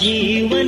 जीवन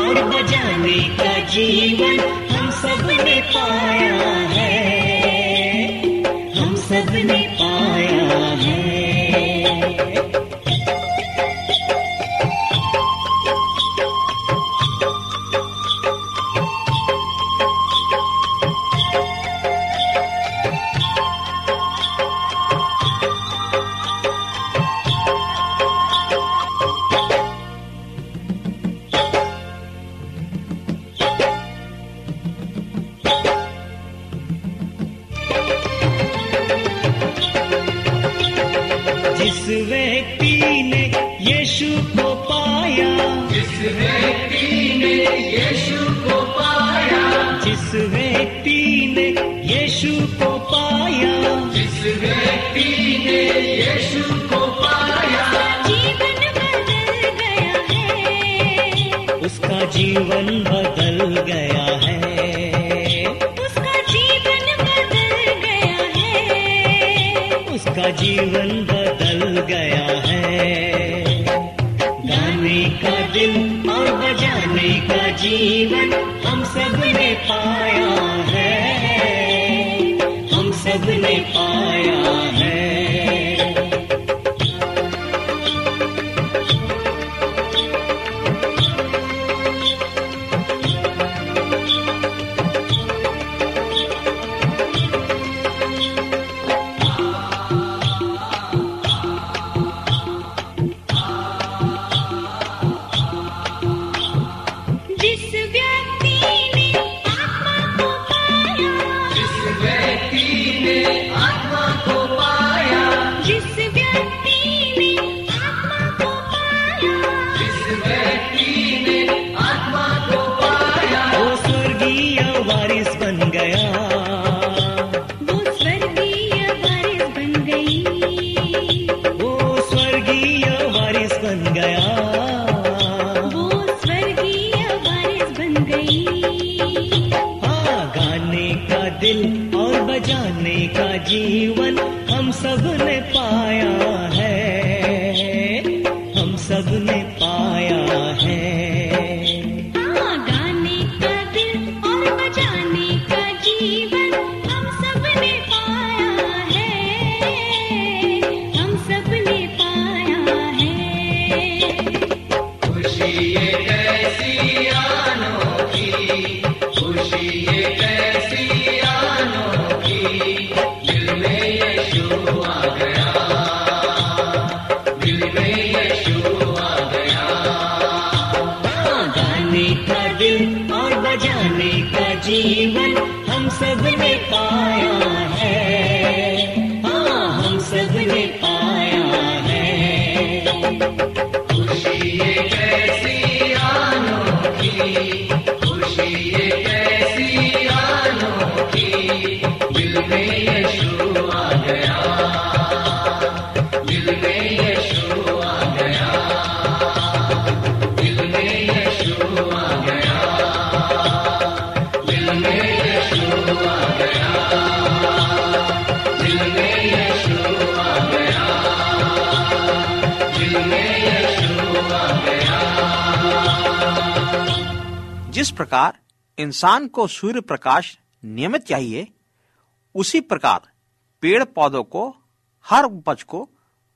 और बजाने का जीवन हम सबने पाया है। हम सबने पाया है। और बजाने का जीवन हम सबने पाया है। हम सबने पाया है जाने का जीवन हम सबने पाया है। प्रकार इंसान को सूर्य प्रकाश नियमित चाहिए, उसी प्रकार पेड़ पौधों को, हर उपज को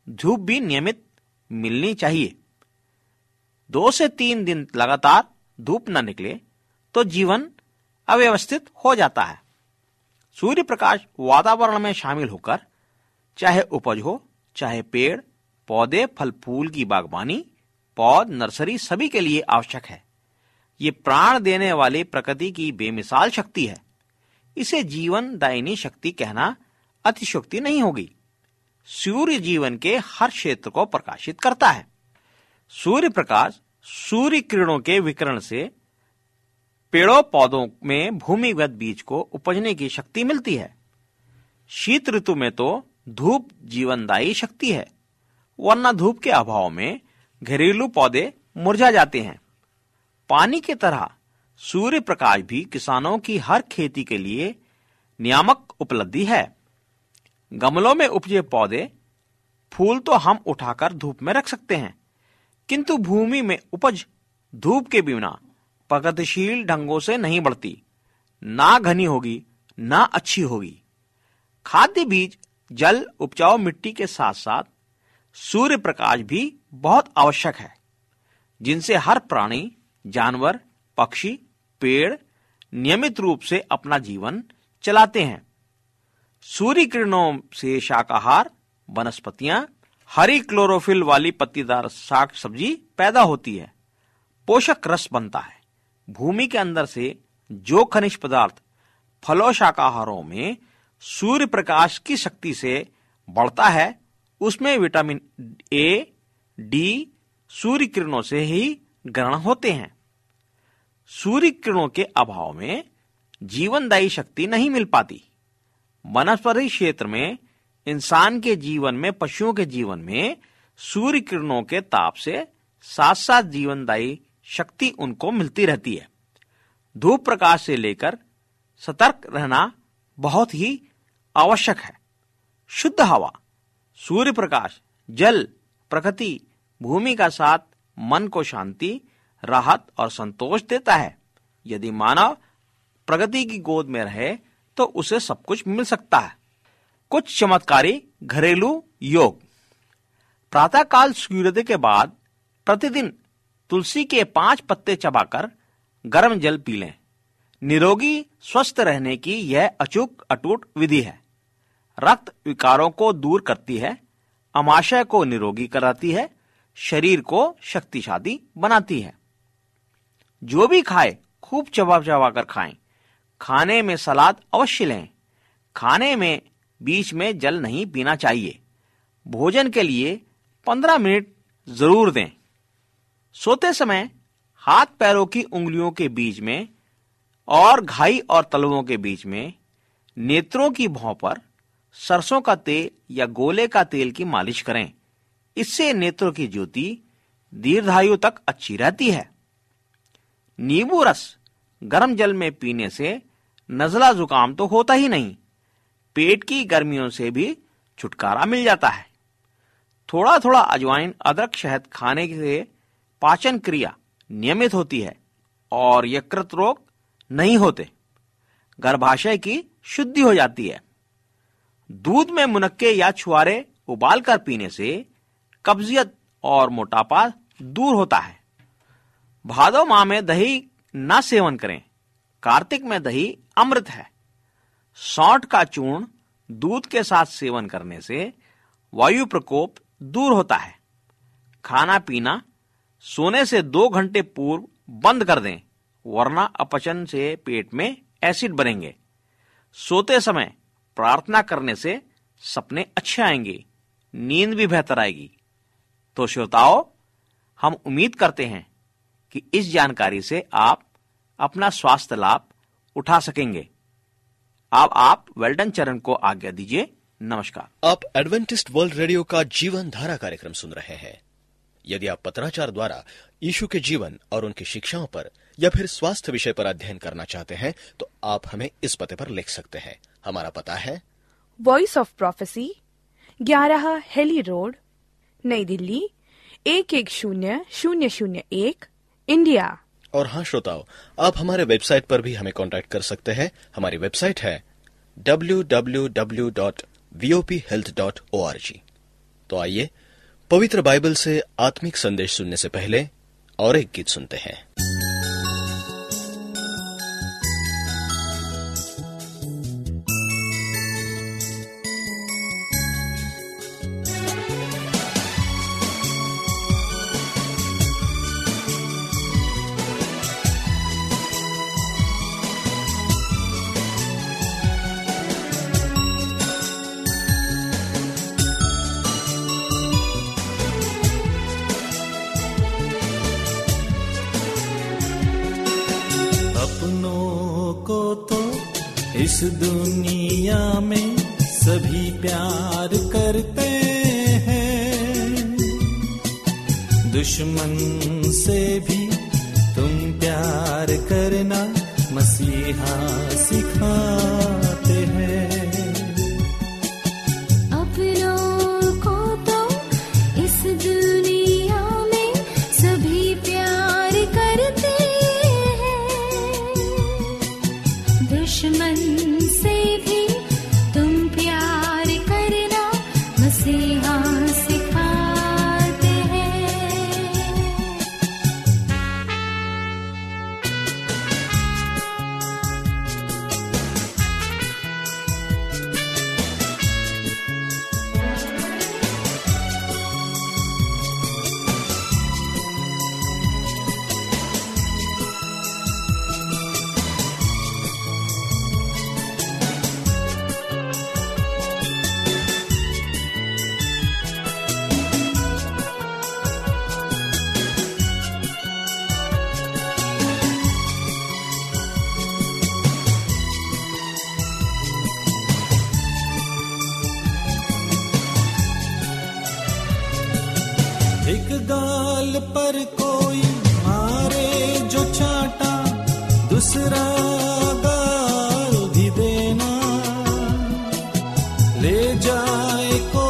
धूप भी नियमित मिलनी चाहिए। दो से तीन दिन लगातार धूप न निकले तो जीवन अव्यवस्थित हो जाता है। सूर्य प्रकाश वातावरण में शामिल होकर, चाहे उपज हो, चाहे पेड़, पौधे, फल, फूल की बागवानी, पौध, नर्सरी सभी के लिए आवश्यक है। ये प्राण देने वाली प्रकृति की बेमिसाल शक्ति है। इसे जीवन दायिनी शक्ति कहना अतिशोक्ति नहीं होगी। सूर्य जीवन के हर क्षेत्र को प्रकाशित करता है। सूर्य प्रकाश सूर्य किरणों के विकिरण से पेड़ों पौधों में भूमिगत बीज को उपजने की शक्ति मिलती है। शीत ऋतु में तो धूप जीवनदायी शक्ति है, वरना धूप के अभाव में घरेलू पौधे मुरझा जाते हैं। पानी की तरह सूर्य प्रकाश भी किसानों की हर खेती के लिए नियामक उपलब्धि है। गमलों में उपजे पौधे फूल तो हम उठाकर धूप में रख सकते हैं, किंतु भूमि में उपज धूप के बिना प्रगतिशील ढंगों से नहीं बढ़ती। ना घनी होगी, ना अच्छी होगी। खाद्य बीज, जल, उपजाऊ मिट्टी के साथ साथ सूर्य प्रकाश भी बहुत आवश्यक है, जिनसे हर प्राणी जानवर, पक्षी, पेड़ नियमित रूप से अपना जीवन चलाते हैं। सूर्य किरणों से शाकाहार, वनस्पतियाँ, हरी क्लोरोफिल वाली पत्तीदार साग सब्ज़ी पैदा होती है। पोषक रस बनता है। भूमि के अंदर से जो खनिज पदार्थ फलों शाकाहारों में सूर्य प्रकाश की शक्ति से बढ़ता है, उसमें विटामिन ए, डी सूर्य किरणों से ही ग्रहण होते हैं। सूर्य किरणों के अभाव में जीवनदायी शक्ति नहीं मिल पाती। वनस्पति क्षेत्र में, इंसान के जीवन में, पशुओं के जीवन में सूर्य किरणों के ताप से साथ साथ जीवनदायी शक्ति उनको मिलती रहती है। धूप प्रकाश से लेकर सतर्क रहना बहुत ही आवश्यक है। शुद्ध हवा, सूर्य प्रकाश, जल, प्रकृति, भूमि का साथ, मन को शांति राहत और संतोष देता है। यदि मानव प्रगति की गोद में रहे तो उसे सब कुछ मिल सकता है। कुछ चमत्कारी घरेलू योग। प्रातःकाल सूर्योदय के बाद प्रतिदिन तुलसी के पाँच पत्ते चबाकर गर्म जल पी लें। निरोगी, स्वस्थ रहने की यह अचूक अटूट विधि है। रक्त विकारों को दूर करती है, अमाशय को निरोगी कराती है, शरीर को शक्तिशाली बनाती है। जो भी खाए, खूब चबा चबा कर खाएँ। खाने में सलाद अवश्य लें। खाने में बीच में जल नहीं पीना चाहिए। भोजन के लिए पंद्रह मिनट ज़रूर दें। सोते समय हाथ पैरों की उंगलियों के बीच में और घाई और तलवों के बीच में नेत्रों की भौं पर सरसों का तेल या गोले का तेल की मालिश करें। इससे नेत्रों की ज्योति दीर्घायु तक अच्छी रहती है। नींबू रस गर्म जल में पीने से नजला जुकाम तो होता ही नहीं। पेट की गर्मियों से भी छुटकारा मिल जाता है। थोड़ा थोड़ा अजवाइन, अदरक शहद खाने से पाचन क्रिया नियमित होती है और यकृत रोग नहीं होते। गर्भाशय की शुद्धि हो जाती है। दूध में मुनक्के या छुआरे उबाल कर पीने से कब्जियत और मोटापा दूर होता है। भादो माह में दही न सेवन करें। कार्तिक में दही अमृत है। सौंठ का चूर्ण दूध के साथ सेवन करने से वायु प्रकोप दूर होता है। खाना पीना सोने से दो घंटे पूर्व बंद कर दें, वरना अपचन से पेट में एसिड बनेंगे। सोते समय प्रार्थना करने से सपने अच्छे आएँगे, नींद भी बेहतर आएगी। तो श्रोताओं, हम उम्मीद करते हैं कि इस जानकारी से आप अपना स्वास्थ्य लाभ उठा सकेंगे। अब आप वेल्डन चरण को आज्ञा दीजिए। नमस्कार। आप एडवेंटिस्ट वर्ल्ड रेडियो का जीवन धारा कार्यक्रम सुन रहे हैं। यदि आप पत्राचार द्वारा यीशु के जीवन और उनकी शिक्षाओं पर या फिर स्वास्थ्य विषय पर अध्ययन करना चाहते हैं तो आप हमें इस पते पर लिख सकते हैं। हमारा पता है। वॉइस ऑफ़ प्रोफेसी ग्यारह हेली रोड नई दिल्ली एक एक शून्य शून्य शून्य एक इंडिया और हाँ श्रोताओं, आप हमारे वेबसाइट पर भी हमें कांटेक्ट कर सकते हैं। हमारी वेबसाइट है www.vophealth.org तो आइए, पवित्र बाइबल से आत्मिक संदेश सुनने से पहले और एक गीत सुनते हैं। इस दुनिया में सभी प्यार करते हैं। दुश्मन से भी तुम प्यार करना मसीहा Holy Ghost.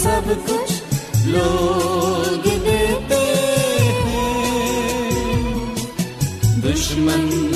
सब कुछ लोग दुश्मन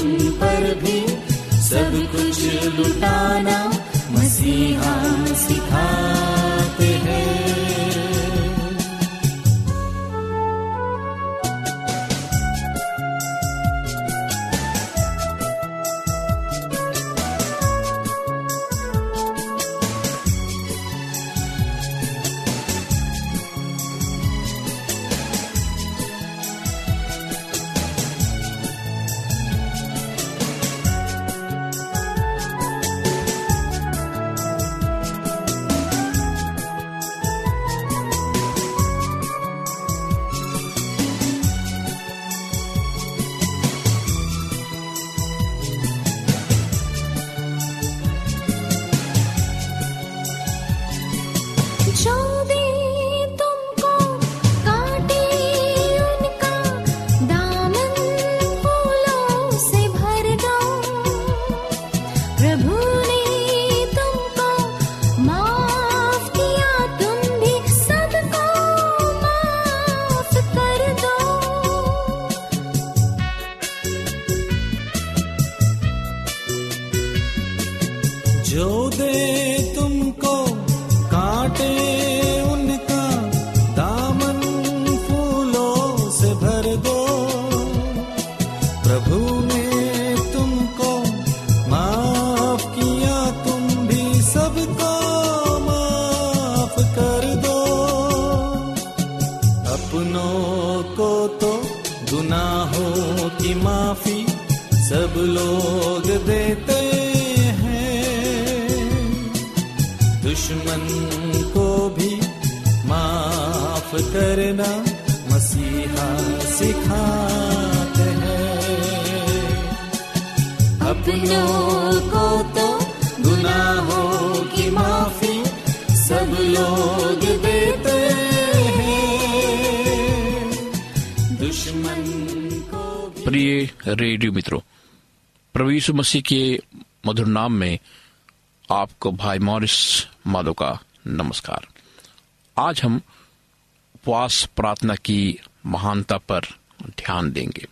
रेडियो मित्रों। यीशु मसीह के मधुर नाम में आपको भाई मॉरिस माधो का नमस्कार। आज हम उपवास प्रार्थना की महानता पर ध्यान देंगे।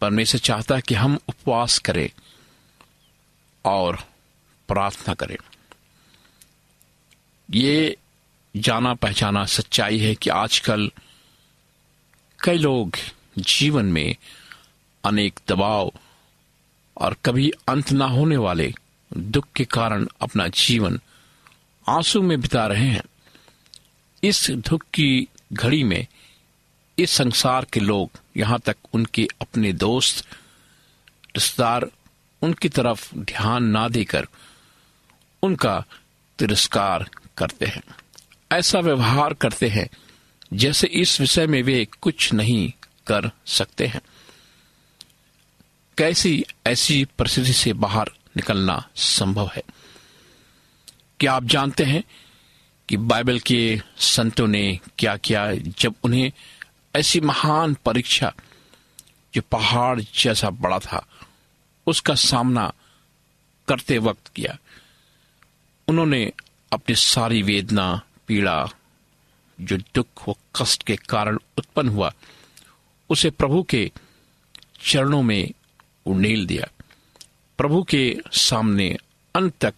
परमेश्वर चाहता है कि हम उपवास करें और प्रार्थना करें। ये जाना पहचाना सच्चाई है कि आजकल कई लोग जीवन में अनेक दबाव और कभी अंत ना होने वाले दुख के कारण अपना जीवन आँसू में बिता रहे हैं। इस दुख की घड़ी में इस संसार के लोग यहाँ तक उनके अपने दोस्त, रिश्तेदार, उनकी तरफ़ ध्यान ना देकर उनका तिरस्कार करते हैं। ऐसा व्यवहार करते हैं जैसे इस विषय में वे कुछ नहीं कर सकते हैं। कैसी ऐसी परिस्थिति से बाहर निकलना संभव है? क्या आप जानते हैं कि बाइबल के संतों ने क्या किया जब उन्हें ऐसी महान परीक्षा जो पहाड़ जैसा बड़ा था, उसका सामना करते वक्त किया? उन्होंने अपनी सारी वेदना, पीड़ा, जो दुख व कष्ट के कारण उत्पन्न हुआ, उसे प्रभु के चरणों में उड़ेल दिया। प्रभु के सामने अंत तक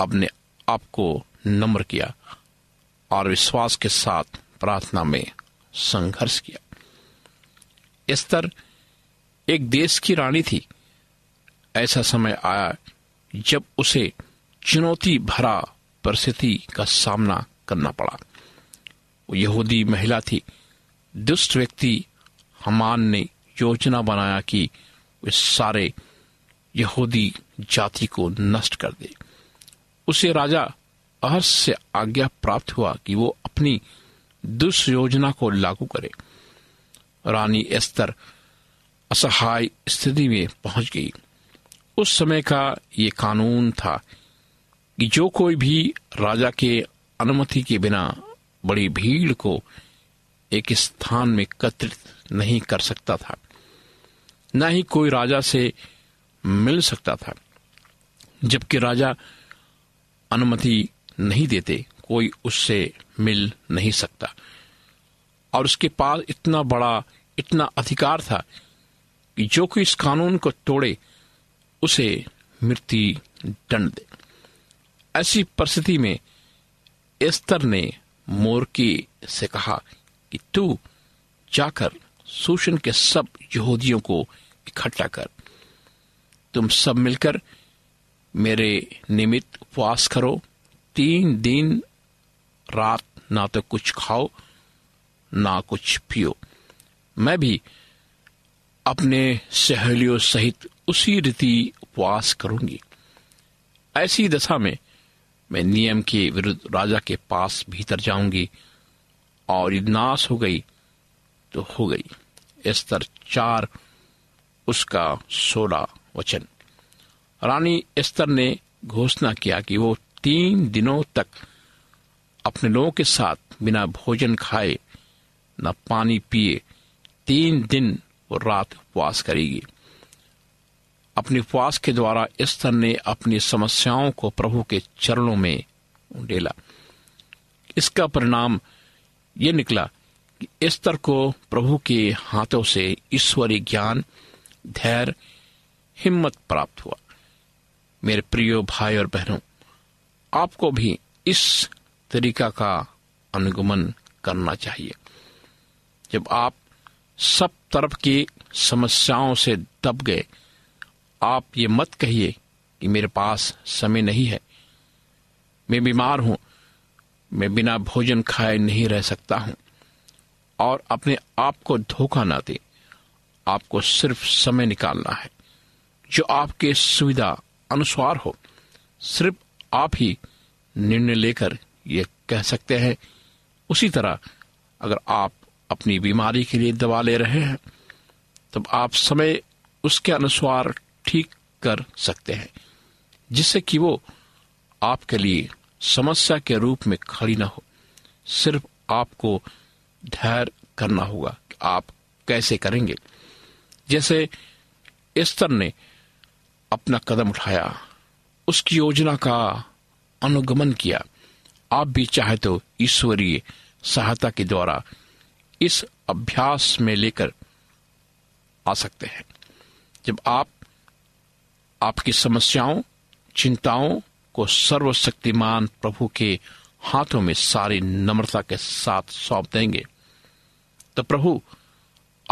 अपने आप को नम्र किया और विश्वास के साथ प्रार्थना में संघर्ष किया। एस्तर एक देश की रानी थी। ऐसा समय आया जब उसे चुनौती भरा परिस्थिति का सामना करना पड़ा। वो यहूदी महिला थी। दुष्ट व्यक्ति हमान ने योजना बनाया कि वे सारे यहूदी जाति को नष्ट कर दे। उसे राजा अहस से आज्ञा प्राप्त हुआ कि वो अपनी दुष्योजना को लागू करे। रानी एस्तर असहाय स्थिति में पहुँच गई। उस समय का ये कानून था कि जो कोई भी राजा के अनुमति के बिना बड़ी भीड़ को एक स्थान में एकत्रित नहीं कर सकता था। न ही कोई राजा से मिल सकता था, जबकि राजा अनुमति नहीं देते, कोई उससे मिल नहीं सकता। और उसके पास इतना बड़ा, इतना अधिकार था कि जो कोई इस कानून को तोड़े, उसे मृत्यु दंड दे। ऐसी परिस्थिति में एस्तर ने मोरकी से कहा कि तू जाकर शोषण के सब यहूदियों को इकट्ठा कर। तुम सब मिलकर मेरे निमित्त उपवास करो। तीन दिन रात ना तो कुछ खाओ, ना कुछ पियो। मैं भी अपने सहेलियों सहित उसी रीति उपवास करूँगी। ऐसी दशा में मैं नियम के विरुद्ध राजा के पास भीतर जाऊँगी और यदि नाश हो गई तो हो गई। स्तर चार उसका सोलह वचन। रानी एस्तर ने घोषणा किया कि वो तीन दिनों तक अपने लोगों के साथ बिना भोजन खाए, न पानी पिए, तीन दिन वो रात उपवास करेगी। अपने उपवास के द्वारा एस्तर ने अपनी समस्याओं को प्रभु के चरणों में उंडेला इसका परिणाम ये निकला कि एस्तर को प्रभु के हाथों से ईश्वरीय ज्ञान धैर्य, हिम्मत प्राप्त हुआ। मेरे प्रिय भाई और बहनों, आपको भी इस तरीका का अनुगमन करना चाहिए। जब आप सब तरफ़ की समस्याओं से दब गए, आप ये मत कहिए कि मेरे पास समय नहीं है। मैं बीमार हूँ, मैं बिना भोजन खाए नहीं रह सकता हूँ। और अपने आप को धोखा ना दे। आपको सिर्फ़ समय निकालना है। जो आपके सुविधा अनुसार हो, सिर्फ़ आप ही निर्णय लेकर ये कह सकते हैं। उसी तरह अगर आप अपनी बीमारी के लिए दवा ले रहे हैं, तब आप समय उसके अनुसार ठीक कर सकते हैं, जिससे कि वो आपके लिए समस्या के रूप में खड़ी ना हो। सिर्फ़ आपको धैर्य करना होगा कि आप कैसे करेंगे। जैसे स्तर ने अपना कदम उठाया, उसकी योजना का अनुगमन किया। आप भी चाहे तो ईश्वरीय सहायता के द्वारा इस अभ्यास में लेकर आ सकते हैं। जब आप आपकी समस्याओं, चिंताओं को सर्वशक्तिमान प्रभु के हाथों में सारी नम्रता के साथ सौंप देंगे तो प्रभु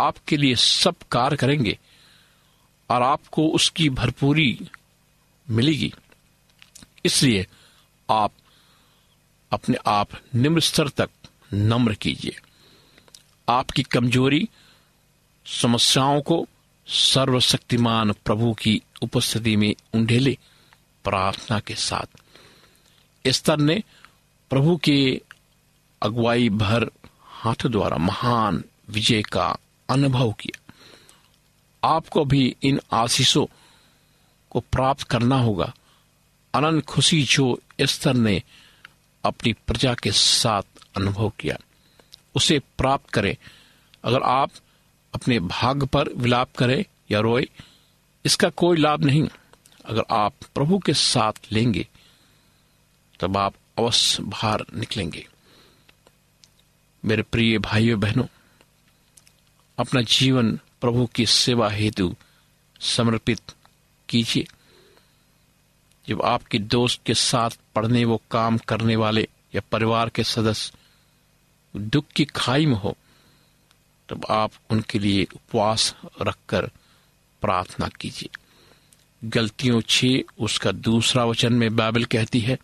आपके लिए सब कार्य करेंगे और आपको उसकी भरपूरी मिलेगी। इसलिए आप अपने आप निम्न स्तर तक नम्र कीजिए। आपकी कमज़ोरी, समस्याओं को सर्वशक्तिमान प्रभु की उपस्थिति में उंडेले प्रार्थना के साथ। स्तर ने प्रभु के अगुवाई भर हाथ द्वारा महान विजय का अनुभव किया। आपको भी इन आशीषों को प्राप्त करना होगा। अनंत खुशी जो स्तर ने अपनी प्रजा के साथ अनुभव किया, उसे प्राप्त करें। अगर आप अपने भाग पर विलाप करें या रोए, इसका कोई लाभ नहीं। अगर आप प्रभु के साथ लेंगे, तब आप अवश्य बाहर निकलेंगे। मेरे प्रिय भाइयों, बहनों अपना जीवन प्रभु की सेवा हेतु समर्पित कीजिए। जब आपके दोस्त के साथ पढ़ने वो काम करने वाले या परिवार के सदस्य दुख की खाई में हो, तब आप उनके लिए उपवास रखकर प्रार्थना कीजिए। गलतियों छे उसका दूसरा वचन में बाइबल कहती है,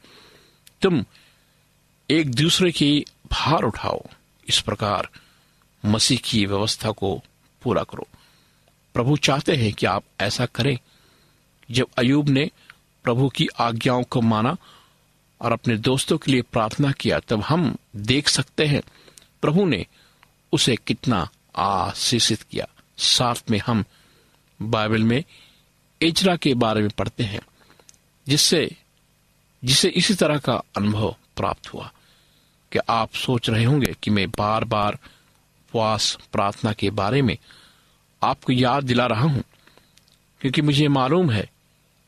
तुम एक दूसरे की भार उठाओ। इस प्रकार मसीह की व्यवस्था को पूरा करो। प्रभु चाहते हैं कि आप ऐसा करें। जब अयूब ने प्रभु की आज्ञाओं को माना और अपने दोस्तों के लिए प्रार्थना किया, तब हम देख सकते हैं प्रभु ने उसे कितना आशीषित किया। साथ में हम बाइबल में एजरा के बारे में पढ़ते हैं, जिससे जिसे इसी तरह का अनुभव प्राप्त हुआ। कि आप सोच रहे होंगे कि मैं बार बार उपवास प्रार्थना के बारे में आपको याद दिला रहा हूँ, क्योंकि मुझे मालूम है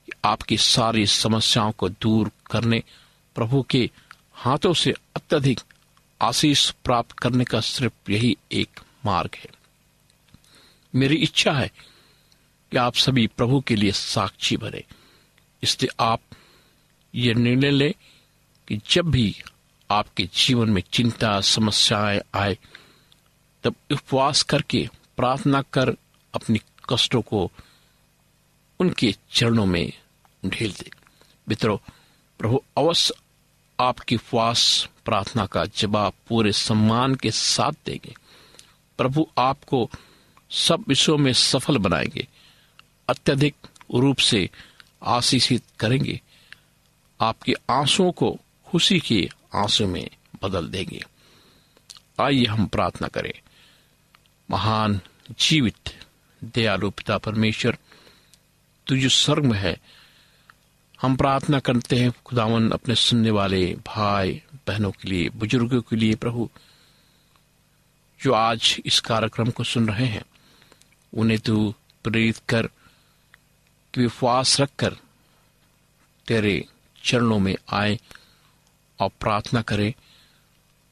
कि आपकी सारी समस्याओं को दूर करने प्रभु के हाथों से अत्यधिक आशीष प्राप्त करने का सिर्फ़ यही एक मार्ग है। मेरी इच्छा है कि आप सभी प्रभु के लिए साक्षी बने। इसलिए आप ये निर्णय लें कि जब भी आपके जीवन में चिंता, समस्याएँ आए तब उपवास करके प्रार्थना कर अपनी कष्टों को उनके चरणों में ढेल दे। मित्रों, प्रभु, अवश्य आपकी उपवास प्रार्थना का जवाब पूरे सम्मान के साथ देंगे। प्रभु आपको सब विषयों में सफल बनाएँगे, अत्यधिक रूप से आशीषित करेंगे, आपके आंसुओं को खुशी के आँसू में बदल देंगे। आइए हम प्रार्थना करें। महान, जीवित, दयालु पिता परमेश्वर तू जो स्वर्ग में है। हम प्रार्थना करते हैं, खुदावन अपने सुनने वाले भाई, बहनों के लिए, बुज़ुर्गों के लिए, प्रभु, जो आज इस कार्यक्रम को सुन रहे हैं, उन्हें तू प्रेरित कर, कि विश्वास रखकर तेरे चरणों में आए और प्रार्थना करें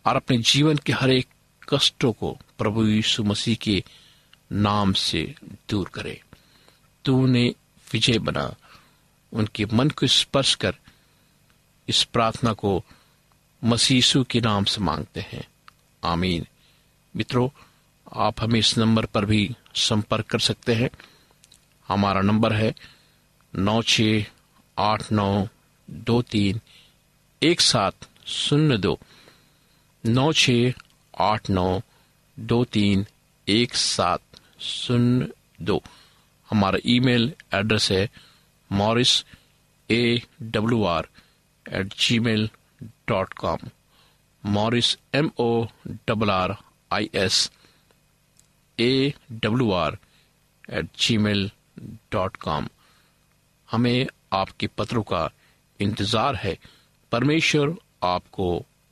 और अपने जीवन के हर एक कष्टों को प्रभु यीशु मसीह के नाम से दूर करे। तू उन्हें विजय बना। उनके मन को स्पर्श कर इस प्रार्थना को मसीसु के नाम से मांगते हैं। आमीन। मित्रों, आप हमें इस नंबर पर भी संपर्क कर सकते हैं। हमारा नंबर है नौ छ आठ नौ दो तीन एक सात शून्य दो। नौ छ आठ नौ दो तीन एक सात शून्य दो। हमारा ईमेल एड्रेस है Morris A W R at Gmail dot com. Morris M O double R I S A W R at Gmail dot com. हमें आपके पत्रों का इंतज़ार है। परमेश्वर आपको